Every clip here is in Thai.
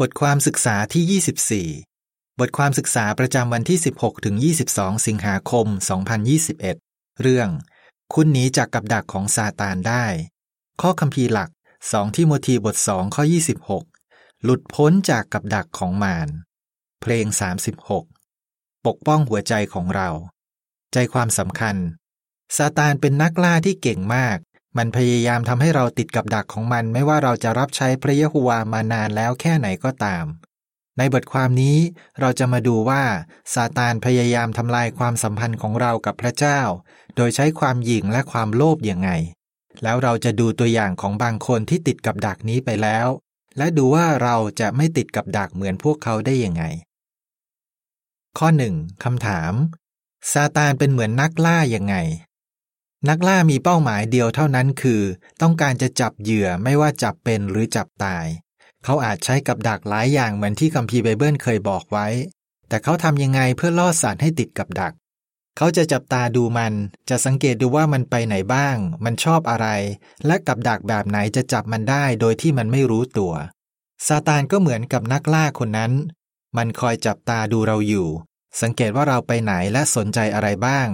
บทความศึกษาที่ 24 บทความศึกษาประจำวันที่ 16 ถึง 22 สิงหาคม 2021 เรื่อง คุณหนีจากกับดักของซาตานได้ ข้อคัมภีร์หลัก 2 ที่โมธีบท 2 ข้อ 26 หลุดพ้นจากกับดักของมาร เพลง 36 ปกป้องหัวใจของเรา ใจความสำคัญซาตานเป็นนักล่าที่เก่งมาก มันพยายามทำให้เราติดกับดักของมันไม่ว่าเราจะรับใช้พระเยโฮวามานานแล้วแค่ไหนก็ตาม ในบทความนี้เราจะมาดูว่าซาตานพยายามทำลายความสัมพันธ์ของเรากับพระเจ้า โดยใช้ความหยิ่งและความโลภอย่างไง แล้วเราจะดูตัวอย่างของบางคนที่ติดกับดักนี้ไปแล้ว และดูว่าเราจะไม่ติดกับดักเหมือนพวกเขาได้ยังไง ข้อหนึ่งคำถามซาตานเป็นเหมือนนักล่ายังไง นักล่ามีเป้าหมายเดียวเท่านั้นคือ ต้องการจะจับเหยื่อไม่ว่าจับเป็นหรือจับตาย เขาอาจใช้กับดักหลายอย่างเหมือนที่คัมภีร์ไบเบิลเคยบอกไว้ แต่เขาทำยังไงเพื่อล่อสัตว์ให้ติดกับดัก เขาจะจับตาดูมัน จะสังเกตดูว่ามันไปไหนบ้าง มันชอบอะไร และกับดักแบบไหนจะจับมันได้โดยที่มันไม่รู้ตัวซาตานก็เหมือนกับนักล่าคนนั้น มันคอยจับตาดูเราอยู่ สังเกตว่าเราไปไหนและสนใจอะไรบ้าง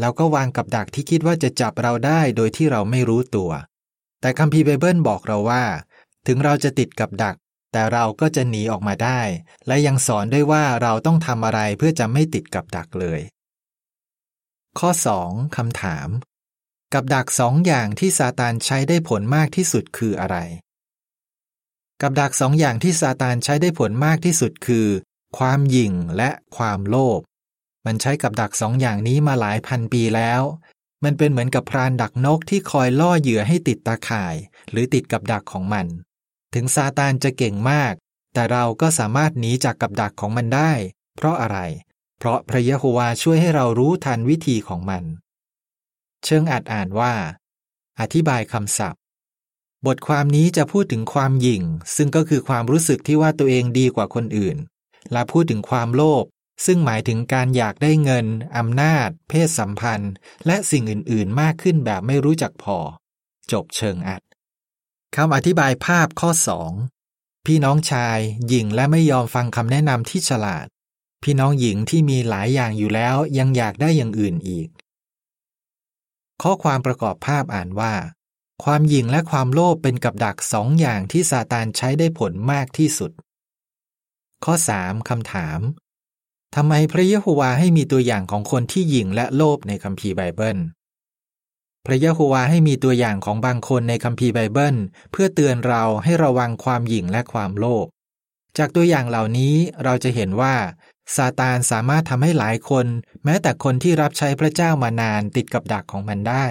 แล้วก็วางกับดักที่คิดว่าจะจับเราได้โดยที่เราไม่รู้ตัว แต่คัมภีร์ไบเบิลบอกเราว่า ถึงเราจะติดกับดัก แต่เราก็จะหนีออกมาได้ และยังสอนด้วยว่าเราต้องทำอะไรเพื่อจะไม่ติดกับดักเลย ข้อ 2คำถาม กับดักสองอย่างที่ซาตานใช้ได้ผลมากที่สุดคืออะไร กับดักสองอย่างที่ซาตานใช้ได้ผลมากที่สุดคือ ความหยิ่งและความโลภ มันใช้กับดักสองอย่างนี้มาหลายพันปีแล้ว มันเป็นเหมือนกับพรานดักนกที่คอยล่อเหยื่อให้ติดตาข่าย หรือติดกับดักของมัน ถึงซาตานจะเก่งมาก แต่เราก็สามารถหนีจากกับดักของมันได้ เพราะอะไร เพราะพระยะโฮวาช่วยให้เรารู้ทันวิธีของมัน เชิงอาจอ่านว่า อธิบายคำศัพท์ บทความนี้จะพูดถึงความหยิ่ง ซึ่งก็คือความรู้สึกที่ว่าตัวเองดีกว่าคนอื่น และพูดถึงความโลภ ซึ่งหมายถึงการอยากได้เงิน อำนาจ เพศสัมพันธ์ และสิ่งอื่น ๆ มากขึ้นแบบไม่รู้จักพอ จบเชิงอัดคำอธิบายภาพข้อ 2 พี่น้องชาย หญิงและไม่ยอมฟังคำแนะนำที่ฉลาด พี่น้องหญิงที่มีหลายอย่างอยู่แล้วยังอยากได้อย่างอื่นอีก ข้อความประกอบภาพอ่านว่า ความหยิ่งและความโลภเป็นกับดักสองอย่างที่ซาตานใช้ได้ผลมากที่สุด ข้อ 3คำถาม ทำไมพระเยโฮวาให้มีตัวอย่างของคนที่หยิ่งและโลภในคัมภีร์ไบเบิล พระเยโฮวาให้มีตัวอย่างของบางคนในคัมภีร์ไบเบิล เพื่อเตือนเราให้ระวังความหยิ่งและความโลภ จากตัวอย่างเหล่านี้เราจะเห็นว่าซาตานสามารถทำให้หลายคน แม้แต่คนที่รับใช้พระเจ้ามานานติดกับดักของมันได้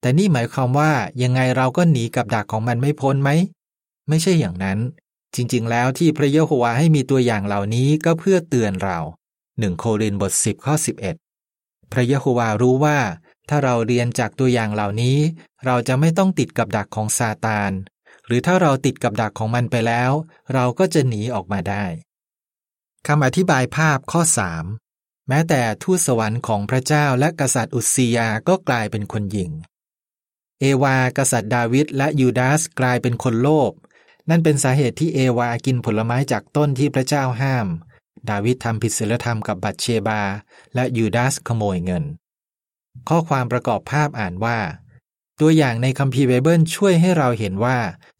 แต่นี่หมายความว่ายังไงเราก็หนีกับดักของมันไม่พ้นไหม ไม่ใช่อย่างนั้น จริงๆ แล้วที่พระเยโฮวาให้มีตัวอย่างเหล่านี้ก็เพื่อเตือนเราหนึ่งโครินบท 10 ข้อ 11 พระเยโฮวารู้ว่า ถ้าเราเรียนจากตัวอย่างเหล่านี้ เราจะไม่ต้องติดกับดักของซาตาน หรือถ้าเราติดกับดักของมันไปแล้ว เราก็จะหนีออกมาได้คำอธิบายภาพข้อ 3 แม้แต่ทูตสวรรค์ของพระเจ้าและกษัตริย์อุสซียาก็กลายเป็นคนหญิง เอวากษัตริย์ดาวิดและยูดาสกลายเป็นคนโลภ นั่นเป็นสาเหตุที่เอวากินผลไม้จากต้นที่พระเจ้าห้าม ดาวิดทำผิดศีลธรรมกับบัตเชบา และยูดาสขโมยเงิน ข้อความประกอบภาพอ่านว่า ตัวอย่างในคัมภีร์ไบเบิลช่วยให้เราเห็นว่า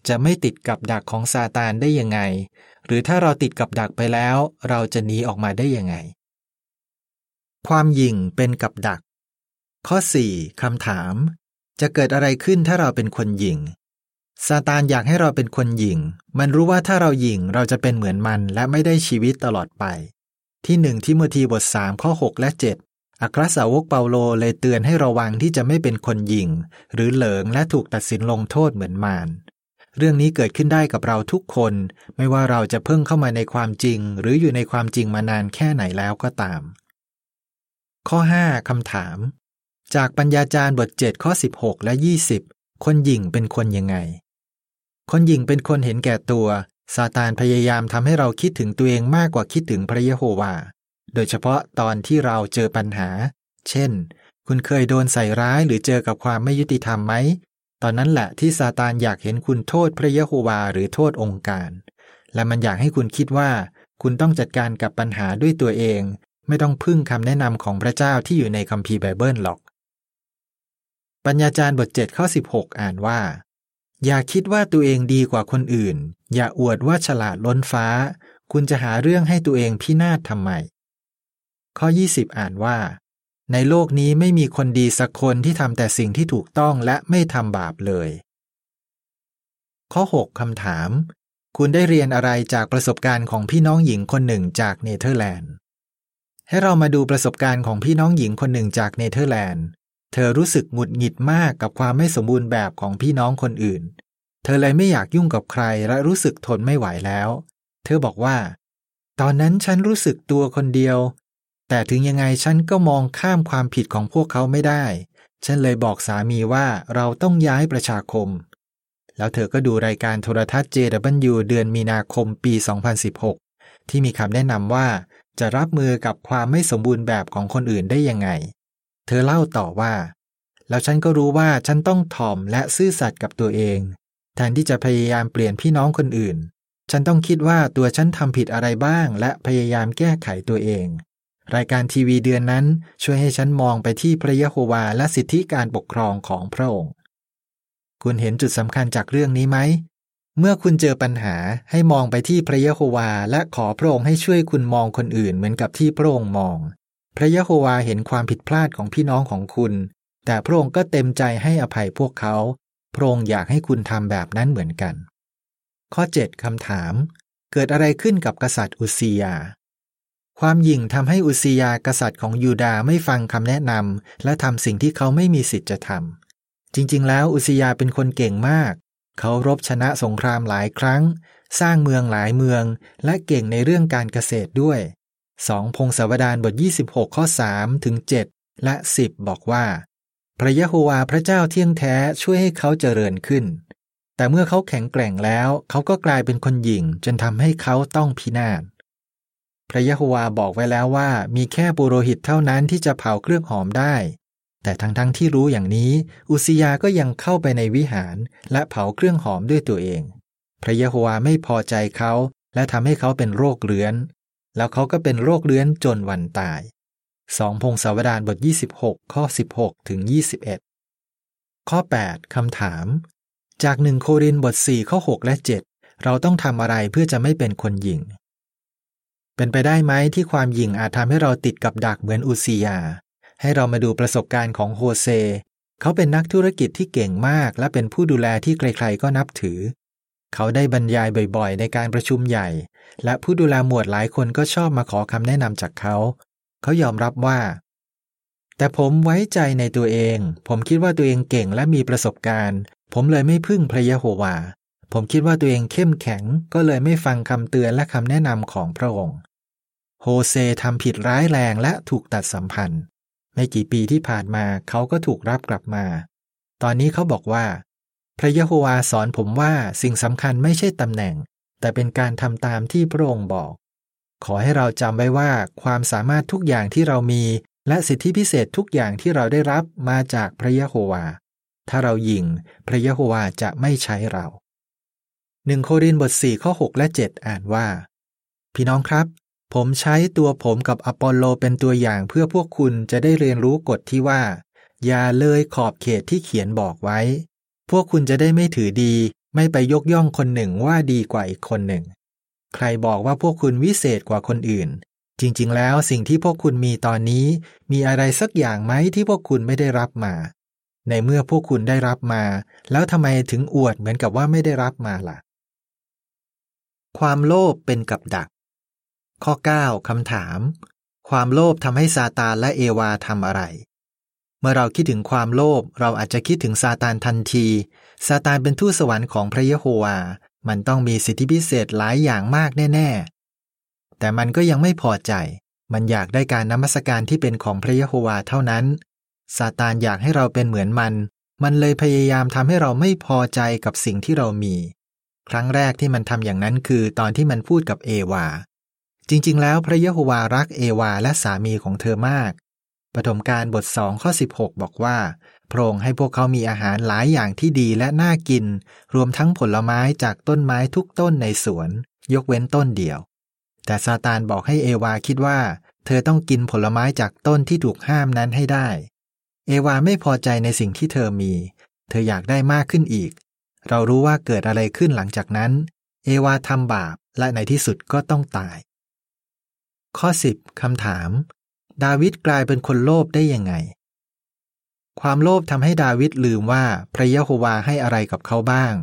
จะไม่ติดกับดักของซาตานได้ยังไง หรือถ้าเราติดกับดักไปแล้ว เราจะหนีออกมาได้ยังไง ความยิงเป็นกับดัก ข้อ 4คำถาม จะเกิดอะไรขึ้นถ้าเราเป็นคนยิง ซาตานอยากให้เราเป็นคนหยิ่ง มันรู้ว่าถ้าเราหยิ่งเราจะเป็นเหมือนมันและไม่ได้ชีวิตตลอดไป ที่หนึ่งทิโมธีบท 3 ข้อ 6 และ 7 อัครสาวกเปาโลเลยเตือนให้ระวังที่จะไม่เป็นคนหยิ่ง หรือเหลิงและถูกตัดสินลงโทษเหมือนมารเรื่องนี้เกิดขึ้นได้กับเราทุกคน ไม่ว่าเราจะเพิ่งเข้ามาในความจริง หรืออยู่ในความจริงมานานแค่ไหนแล้วก็ตาม ข้อ 5คำถาม จากปัญญาจารย์บท 7 ข้อ 16 และ 20 คนหยิ่งเป็นคนยังไง คนหญิงเป็นคนเห็นแก่ตัวซาตานพยายามทำให้เราคิดถึงตัวเองมากกว่าคิดถึงพระเยโฮวา โดยเฉพาะตอนที่เราเจอปัญหา เช่น คุณเคยโดนใส่ร้ายหรือเจอกับความไม่ยุติธรรมไหม ตอนนั้นแหละที่ซาตานอยากเห็นคุณโทษพระเยโฮวาหรือโทษองค์การ และมันอยากให้คุณคิดว่า คุณต้องจัดการกับปัญหาด้วยตัวเอง ไม่ต้องพึ่งคำแนะนำของพระเจ้าที่อยู่ในคัมภีร์ไบเบิลหรอก ปัญญาจารย์บท7ข้อ16 อ่านว่า อย่าคิดว่าตัวเองดีกว่าคนอื่น อย่าอวดว่าฉลาดล้นฟ้า คุณจะหาเรื่องให้ตัวเองพินาศทำไม ข้อ 20 อ่านว่า ในโลกนี้ไม่มีคนดีสักคนที่ทำแต่สิ่งที่ถูกต้องและไม่ทำบาปเลย ข้อ 6คำถาม คุณได้เรียนอะไรจากประสบการณ์ของพี่น้องหญิงคนหนึ่งจากเนเธอร์แลนด์ ให้เรามาดูประสบการณ์ของพี่น้องหญิงคนหนึ่งจากเนเธอร์แลนด์ เธอรู้สึกหงุดหงิดมากกับความไม่สมบูรณ์แบบของพี่น้องคนอื่น เธอเลยไม่อยากยุ่งกับใครและรู้สึกทนไม่ไหวแล้ว เธอบอกว่า ตอนนั้นฉันรู้สึกตัวคนเดียว แต่ถึงยังไงฉันก็มองข้ามความผิดของพวกเขาไม่ได้ ฉันเลยบอกสามีว่าเราต้องย้ายประชาคม แล้วเธอก็ดูรายการโทรทัศน์ JW เดือนมีนาคมปี 2016 ที่มีคำแนะนำว่าจะรับมือกับความไม่สมบูรณ์แบบของคนอื่นได้ยังไง เธอเล่าต่อว่า แล้วฉันก็รู้ว่าฉันต้องถ่อมและซื่อสัตย์กับตัวเอง แทนที่จะพยายามเปลี่ยนพี่น้องคนอื่น ฉันต้องคิดว่าตัวฉันทำผิดอะไรบ้าง และพยายามแก้ไขตัวเอง รายการทีวีเดือนนั้นช่วยให้ฉันมองไปที่พระยะโฮวาและสิทธิการปกครองของพระองค์ คุณเห็นจุดสำคัญจากเรื่องนี้ไหมเมื่อคุณเจอปัญหาให้มองไปที่พระยะโฮวาและขอพระองค์ให้ช่วยคุณมองคนอื่นเหมือนกับที่พระองค์มอง พระยะโฮวาเห็นความผิดพลาดของพี่น้องของคุณ แต่พระองค์ก็เต็มใจให้อภัยพวกเขา พระองค์อยากให้คุณทำแบบนั้นเหมือนกัน ข้อ 7คำถาม เกิดอะไรขึ้นกับกษัตริย์อุซียา ความหยิ่งทำให้อุซียากษัตริย์ของยูดาไม่ฟังคำแนะนำและทำสิ่งที่เขาไม่มีสิทธิ์จะทำจริงๆ แล้วอุสยาเป็นคนเก่งมาก เขารบชนะสงครามหลายครั้ง สร้างเมืองหลายเมือง และเก่งในเรื่องการเกษตรด้วย สองพงศาวดารบท 26 ข้อ3ถึง7และ 10 บอกว่า พระยะโฮวาพระเจ้าเที่ยงแท้ช่วยให้เขาเจริญขึ้น แต่เมื่อเขาแข็งแกร่งแล้วเขาก็กลายเป็นคนหยิ่งจนทำให้เขาต้องพินาศพระยะโฮวาบอกไว้แล้วว่า มีแค่ปุโรหิตเท่านั้นที่จะเผาเครื่องหอมได้ แต่ทั้งๆทที่รู้อย่างนี้ อุสยาก็ยังเข้าไปในวิหาร และเผาเครื่องหอมด้วยตัวเอง พระยะโฮวาไม่พอใจเขาและทำให้เขาเป็นโรคเรื้อน แล้วเขาก็เป็นโรคเรื้อนจนวันตายสองพงศาวดารบท 26 ข้อ 16 ถึง 21 ข้อ 8 คำถาม จากหนึ่งโครินบท 4 ข้อ 6 และ 7 เราต้องทำอะไรเพื่อจะไม่เป็นคนหยิ่ง เป็นไปได้ไหมที่ความหยิ่งอาจทำให้เราติดกับดักเหมือนอุซียา ให้เรามาดูประสบการณ์ของโฮเซ เขาเป็นนักธุรกิจที่เก่งมาก และเป็นผู้ดูแลที่ใครๆก็นับถือ เขาได้บรรยายบ่อยๆ ในการประชุมใหญ่ และผู้ดูแลหมวดหลายคนก็ชอบมาขอคำแนะนำจากเขา เขายอมรับว่า แต่ผมไว้ใจในตัวเอง ผมคิดว่าตัวเองเก่งและมีประสบการณ์ ผมเลยไม่พึ่งพระยะโฮวา ผมคิดว่าตัวเองเข้มแข็ง ก็เลยไม่ฟังคำเตือนและคำแนะนำของพระองค์ โฮเซทำผิดร้ายแรงและถูกตัดสัมพันธ์ ไม่กี่ปีที่ผ่านมาเขาก็ถูกรับกลับมา ตอนนี้เขาบอกว่า พระยะโฮวาสอนผมว่าสิ่งสำคัญไม่ใช่ตำแหน่ง แต่เป็นการทำตามที่พระองค์บอก ขอให้เราจำไว้ว่าความสามารถทุกอย่างที่เรามี และสิทธิพิเศษทุกอย่างที่เราได้รับมาจากพระยะโฮวา ถ้าเรายิงพระยะโฮวาจะไม่ใช้เราหนึ่งโครินบท4ข้อ 6 และ 7 อ่านว่า พี่น้องครับ ผมใช้ตัวผมกับอปอลโลเป็นตัวอย่างเพื่อพวกคุณจะได้เรียนรู้กฎที่ว่า อย่าเลยขอบเขตที่เขียนบอกไว้ พวกคุณจะได้ไม่ถือดี ไม่ไปยกย่องคนหนึ่งว่าดีกว่าอีกคนหนึ่ง ใครบอกว่าพวกคุณวิเศษกว่าคนอื่น จริง ๆ แล้วสิ่งที่พวกคุณมีตอนนี้ มีอะไรสักอย่างไหมที่พวกคุณไม่ได้รับมา ในเมื่อพวกคุณได้รับมา แล้วทำไมถึงอวดเหมือนกับว่าไม่ได้รับมาล่ะ ความโลภเป็นกับดัก ข้อ 9คำถาม ความโลภทำให้ซาตานและเอวาทำอะไร เมื่อเราคิดถึงความโลภเราอาจจะคิดถึงซาตานทันทีซาตานเป็นทูตสวรรค์ของพระเยโฮวา มันต้องมีสิทธิพิเศษหลายอย่างมากแน่ ๆ แต่มันก็ยังไม่พอใจ มันอยากได้การนมัสการที่เป็นของพระเยโฮวาเท่านั้นซาตานอยากให้เราเป็นเหมือนมัน มันเลยพยายามทำให้เราไม่พอใจกับสิ่งที่เรามี ครั้งแรกที่มันทำอย่างนั้นคือตอนที่มันพูดกับเอวา จริงๆ แล้วพระเยโฮวารักเอวาและสามีของเธอมาก ปฐมกาลบทสองข้อ 16 บอกว่า พระองค์ให้พวกเขามีอาหารหลายอย่างที่ดีและน่ากิน รวมทั้งผลไม้จากต้นไม้ทุกต้นในสวน ยกเว้นต้นเดียว แต่ซาตานบอกให้เอวาคิดว่า เธอต้องกินผลไม้จากต้นที่ถูกห้ามนั้นให้ได้ เอวาไม่พอใจในสิ่งที่เธอมี เธออยากได้มากขึ้นอีก เรารู้ว่าเกิดอะไรขึ้นหลังจากนั้น เอวาทำบาปและในที่สุดก็ต้องตาย ข้อ 10คำถาม ดาวิดกลายเป็นคนโลภได้ยังไง ความโลภทำให้ดาวิดลืมว่าพระยะโฮวาให้อะไรกับเขาบ้าง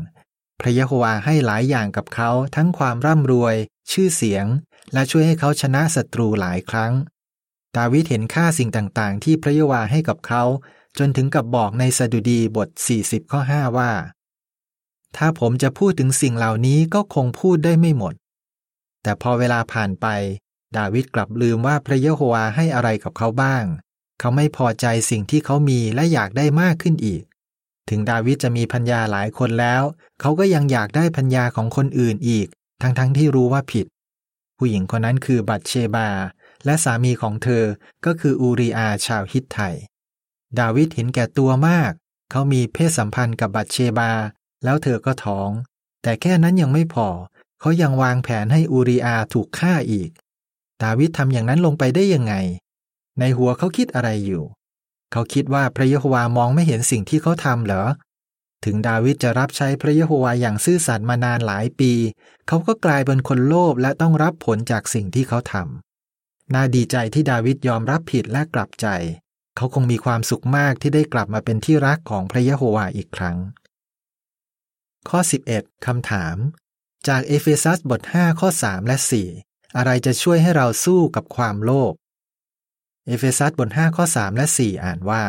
พระยะโฮวาให้หลายอย่างกับเขาทั้งความร่ำรวย ชื่อเสียง และช่วยให้เขาชนะศัตรูหลายครั้ง ดาวิดเห็นค่าสิ่งต่างๆ ที่พระยะโฮวาให้กับเขา จนถึงกับบอกในสดุดีบท 40 ข้อ 5 ว่า ถ้าผมจะพูดถึงสิ่งเหล่านี้ก็คงพูดได้ไม่หมด แต่พอเวลาผ่านไป ดาวิดกลับลืมว่าพระเยโฮวาให้อะไรกับเขาบ้าง เขาไม่พอใจสิ่งที่เขามีและอยากได้มากขึ้นอีก ถึงดาวิดจะมีพัญญาหลายคนแล้ว เขาก็ยังอยากได้พัญญาของคนอื่นอีก ทั้งๆทที่รู้ว่าผิด ผู้หญิงคนนั้นคือบัตเชบา และสามีของเธอก็คืออูริอาชาวฮิตไทดาวิดเห็นแก่ตัวมาก เขามีเพศสัมพันธ์กับบัตเชบา แล้วเธอก็ท้อง แต่แค่นั้นยังไม่พอ เขายังวางแผนให้อูริอาถูกฆ่าอีก ดาวิดทำอย่างนั้นลงไปได้ยังไง ในหัวเขาคิดอะไรอยู่ เขาคิดว่าพระเยโฮวามองไม่เห็นสิ่งที่เขาทำเหรอ ถึงดาวิดจะรับใช้พระเยโฮวาอย่างซื่อสัตย์มานานหลายปี เขาก็กลายเป็นคนโลภและต้องรับผลจากสิ่งที่เขาทำน่าดีใจที่ดาวิดยอมรับผิดและกลับใจ เขาคงมีความสุขมากที่ได้กลับมาเป็นที่รักของพระเยโฮวาอีกครั้ง ข้อ 11คำถาม จากเอเฟซัสบท 5 ข้อ 3 และ 4 อะไรจะช่วยให้เราสู้กับความโลภ เอเฟซัสบท5ข้อ3และ 4 อ่านว่า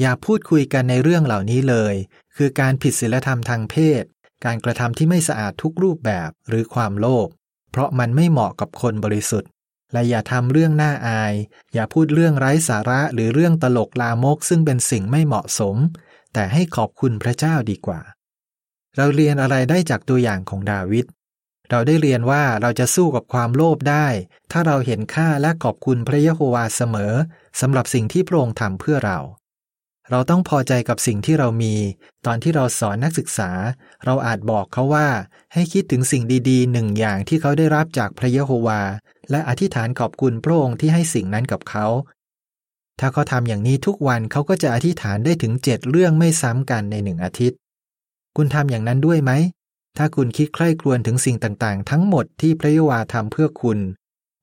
อย่าพูดคุยกันในเรื่องเหล่านี้เลย คือการผิดศีลธรรมทางเพศ การกระทำที่ไม่สะอาดทุกรูปแบบหรือความโลภ เพราะมันไม่เหมาะกับคนบริสุทธิ์ และอย่าทำเรื่องน่าอาย อย่าพูดเรื่องไร้สาระหรือเรื่องตลกลามกซึ่งเป็นสิ่งไม่เหมาะสม แต่ให้ขอบคุณพระเจ้าดีกว่า เราเรียนอะไรได้จากตัวอย่างของดาวิด เราได้เรียนว่าเราจะสู้กับความโลภได้ ถ้าเราเห็นค่าและขอบคุณพระยะโฮวาเสมอสำหรับสิ่งที่พระองค์ทำเพื่อเรา เราต้องพอใจกับสิ่งที่เรามี ตอนที่เราสอนนักศึกษา เราอาจบอกเขาว่า ให้คิดถึงสิ่งดีๆหนึ่งอย่างที่เขาได้รับจากพระยะโฮวา และอธิษฐานขอบคุณพระองค์ที่ให้สิ่งนั้นกับเขา ถ้าเขาทำอย่างนี้ทุกวันเขาก็จะอธิษฐานได้ถึงเจ็ดเรื่องไม่ซ้ำกันในหนึ่งอาทิตย์ คุณทำอย่างนั้นด้วยไหม ถ้าคุณคิดใคร่ครวญถึงสิ่งต่างๆ ทั้งหมดที่พระเยาวาทำเพื่อคุณ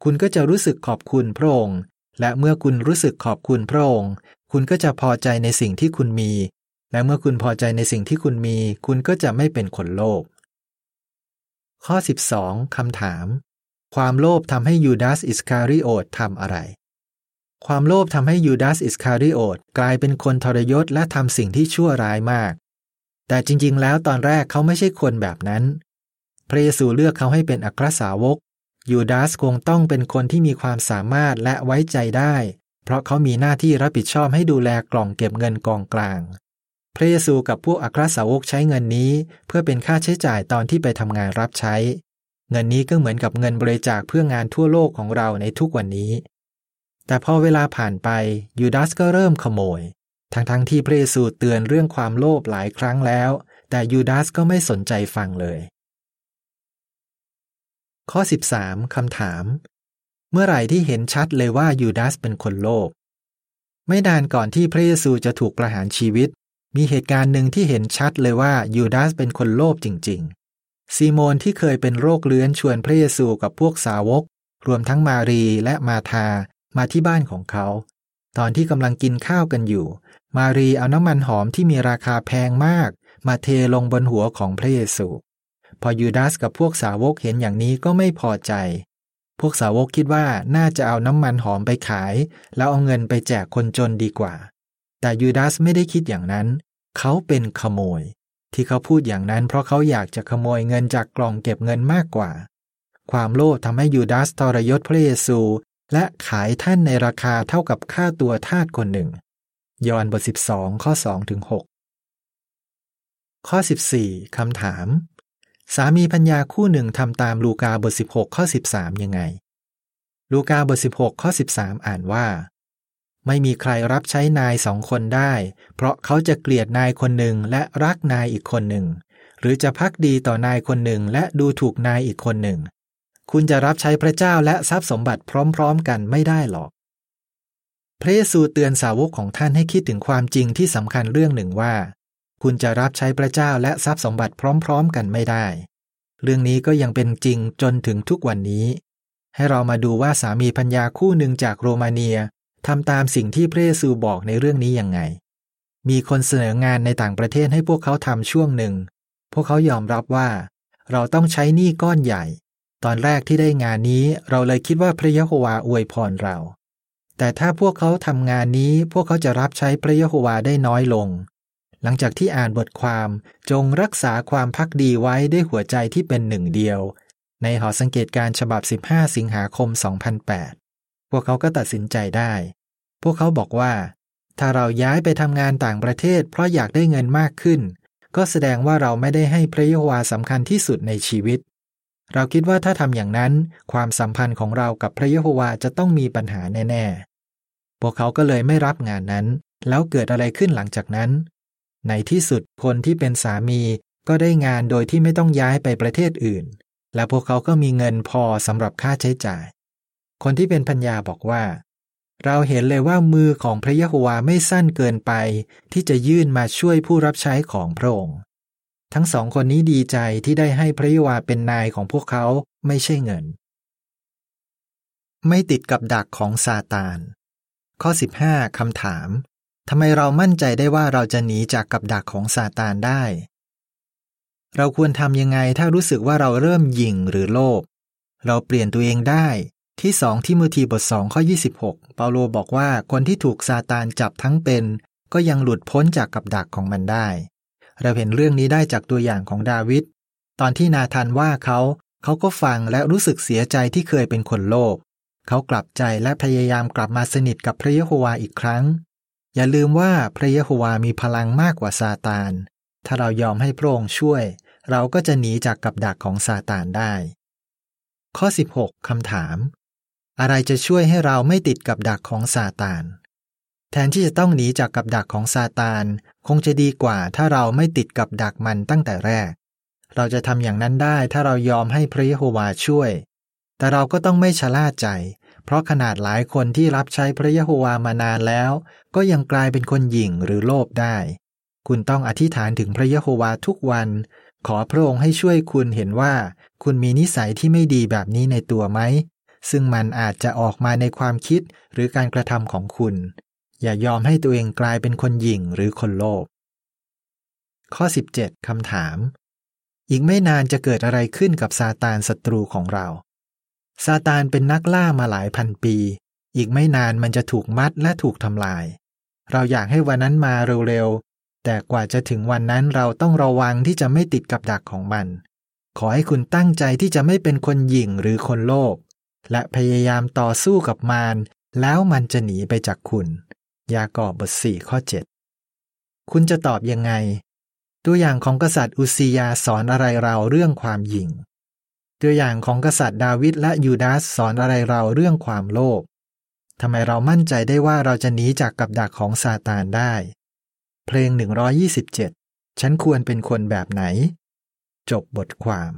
คุณก็จะรู้สึกขอบคุณพระองค์ และเมื่อคุณรู้สึกขอบคุณพระองค์ คุณก็จะพอใจในสิ่งที่คุณมี และเมื่อคุณพอใจในสิ่งที่คุณมี คุณก็จะไม่เป็นคนโลภ ข้อ 12คำถาม ความโลภทำให้ยูดาสอิสคาริโอตทำอะไร ความโลภทำให้ยูดาสอิสคาริโอตกลายเป็นคนทรยศและทำสิ่งที่ชั่วร้ายมาก แต่จริงๆ แล้วตอนแรกเขาไม่ใช่คนแบบนั้น พระเยซูเลือกเขาให้เป็นอัครสาวก ยูดาสคงต้องเป็นคนที่มีความสามารถและไว้ใจได้ เพราะเขามีหน้าที่รับผิดชอบให้ดูแลกล่องเก็บเงินกองกลาง พระเยซูกับพวกอัครสาวกใช้เงินนี้ เพื่อเป็นค่าใช้จ่ายตอนที่ไปทำงานรับใช้ เงินนี้ก็เหมือนกับเงินบริจาคเพื่องานทั่วโลกของเราในทุกวันนี้ แต่พอเวลาผ่านไปยูดาสก็เริ่มขโมย ทั้งๆทที่พระเยซูเตือนเรื่องความโลภหลายครั้งแล้ว แต่ยูดาสก็ไม่สนใจฟังเลย ข้อ 13คำถาม เมื่อไหร่ที่เห็นชัดเลยว่ายูดาสเป็นคนโลภไม่นานก่อนที่พระเยซูจะถูกประหารชีวิต มีเหตุการณ์หนึ่งที่เห็นชัดเลยว่ายูดาสเป็นคนโลภจริง ๆ ซีโมนที่เคยเป็นโรคเลื้อนชวนพระเยซูกับพวกสาวก รวมทั้งมารีและมาธามาที่บ้านของเขา ตอนที่กำลังกินข้าวกันอยู่ มารีเอาน้ำมันหอมที่มีราคาแพงมาก มาเทลงบนหัวของพระเยซู พอยูดาสกับพวกสาวกเห็นอย่างนี้ก็ไม่พอใจ พวกสาวกคิดว่าน่าจะเอาน้ำมันหอมไปขาย แล้วเอาเงินไปแจกคนจนดีกว่า แต่ยูดาสไม่ได้คิดอย่างนั้น เขาเป็นขโมย ที่เขาพูดอย่างนั้น เพราะเขาอยากจะขโมยเงินจากกล่องเก็บเงินมากกว่า ความโลภทำให้ยูดาสทรยศพระเยซูและขายท่านในราคาเท่ากับค่าตัวทาสคนหนึ่ง ยอห์นบท 12 ข้อ2ถึง6ข้อ 14คำถาม สามีพัญญาคู่หนึ่งทำตามลูกาบท 16 ข้อ 13 ยังไง ลูกาบท 16 ข้อ 13 อ่านว่า ไม่มีใครรับใช้นายสองคนได้ เพราะเขาจะเกลียดนายคนหนึ่งและรักนายอีกคนหนึ่ง หรือจะพักดีต่อนายคนหนึ่งและดูถูกนายอีกคนหนึ่ง คุณจะรับใช้พระเจ้าและทรัพย์สมบัติพร้อม ๆ กันไม่ได้หรอก พระเยซูเตือนสาวกของท่านให้คิดถึงความจริงที่สำคัญเรื่องหนึ่งว่า คุณจะรับใช้พระเจ้าและทรัพย์สมบัติพร้อม ๆ กันไม่ได้ เรื่องนี้ก็ยังเป็นจริงจนถึงทุกวันนี้ ให้เรามาดูว่าสามีพัญญาคู่หนึ่งจากโรมาเนียทำตามสิ่งที่พระเยซูบอกในเรื่องนี้ยังไง มีคนเสนองานในต่างประเทศให้พวกเขาทำช่วงหนึ่ง พวกเขายอมรับว่า เราต้องใช้หนี้ก้อนใหญ่ ตอนแรกที่ได้งานนี้เราเลยคิดว่าพระยะโฮวาอวยพรเรา แต่ถ้าพวกเขาทำงานนี้พวกเขาจะรับใช้พระยะโฮวาได้น้อยลง หลังจากที่อ่านบทความจงรักษาความพักดีไว้ด้วยหัวใจที่เป็นหนึ่งเดียว ในหอสังเกตการฉบับ 15 สิงหาคม 2008 พวกเขาก็ตัดสินใจได้ พวกเขาบอกว่า ถ้าเราย้ายไปทำงานต่างประเทศเพราะอยากได้เงินมากขึ้น ก็แสดงว่าเราไม่ได้ให้พระยะโฮวาสำคัญที่สุดในชีวิตเราคิดว่าถ้าทำอย่างนั้น ความสัมพันธ์ของเรากับพระยะโฮวาจะต้องมีปัญหาแน่ๆ พวกเขาก็เลยไม่รับงานนั้น แล้วเกิดอะไรขึ้นหลังจากนั้น ในที่สุดคนที่เป็นสามีก็ได้งานโดยที่ไม่ต้องย้ายไปประเทศอื่น และพวกเขาก็มีเงินพอสำหรับค่าใช้จ่าย คนที่เป็นพัญญาบอกว่า เราเห็นเลยว่ามือของพระยะโฮวาไม่สั้นเกินไป ที่จะยื่นมาช่วยผู้รับใช้ของพระองค์ทั้งสองคนนี้ดีใจที่ได้ให้พระยะโฮวาเป็นนายของพวกเขาไม่ใช่เงิน ไม่ติดกับดักของซาตาน ข้อ 15คำถาม ทำไมเรามั่นใจได้ว่าเราจะหนีจากกับดักของซาตานได้ เราควรทำยังไงถ้ารู้สึกว่าเราเริ่มหยิ่งหรือโลภ เราเปลี่ยนตัวเองได้ ที่สองที่มือทีบทสองข้อ 26 เปาโลบอกว่าคนที่ถูกซาตานจับทั้งเป็น ก็ยังหลุดพ้นจากกับดักของมันได้ เราเห็นเรื่องนี้ได้จากตัวอย่างของดาวิด ตอนที่นาธานว่าเขา เขาก็ฟังและรู้สึกเสียใจที่เคยเป็นคนโลภ เขากลับใจและพยายามกลับมาสนิทกับพระเยโฮวาอีกครั้ง อย่าลืมว่าพระเยโฮวามีพลังมากกว่าซาตาน ถ้าเรายอมให้พระองค์ช่วย เราก็จะหนีจากกับดักของซาตานได้ ข้อ 16คำถาม อะไรจะช่วยให้เราไม่ติดกับดักของซาตาน แทนที่จะต้องหนีจากกับดักของซาตาน คงจะดีกว่าถ้าเราไม่ติดกับดักมันตั้งแต่แรก เราจะทำอย่างนั้นได้ถ้าเรายอมให้พระเยโฮวาช่วยแต่เราก็ต้องไม่ชะล่าใจ เพราะขนาดหลายคนที่รับใช้พระยะโฮวามานานแล้ว ก็ยังกลายเป็นคนหยิ่งหรือโลภได้ คุณต้องอธิษฐานถึงพระยะโฮวาทุกวัน ขอพระองค์ให้ช่วยคุณเห็นว่า คุณมีนิสัยที่ไม่ดีแบบนี้ในตัวไหม ซึ่งมันอาจจะออกมาในความคิดหรือการกระทำของคุณ อย่ายอมให้ตัวเองกลายเป็นคนหยิ่งหรือคนโลภข้อ 17คำถาม อีกไม่นานจะเกิดอะไรขึ้นกับซาตานศัตรูของเรา ซาตานเป็นนักล่ามาหลายพันปี อีกไม่นานมันจะถูกมัดและถูกทำลาย เราอยากให้วันนั้นมาเร็วๆ แต่กว่าจะถึงวันนั้นเราต้องระวังที่จะไม่ติดกับดักของมัน ขอให้คุณตั้งใจที่จะไม่เป็นคนหยิ่งหรือคนโลภ และพยายามต่อสู้กับมารแล้วมันจะหนีไปจากคุณ ยากอบบท4ข้อ 7 คุณจะตอบยังไง ตัวอย่างของกษัตริย์อุซียาสอนอะไรเราเรื่องความหยิ่ง ตัวอย่างของกษัตริย์ดาวิดและยูดาสสอนอะไรเราเรื่องความโลภทำไมเรามั่นใจได้ว่าเราจะหนีจากกับดักของซาตานได้ เพลง 127 ฉันควรเป็นคนแบบไหน จบบทความ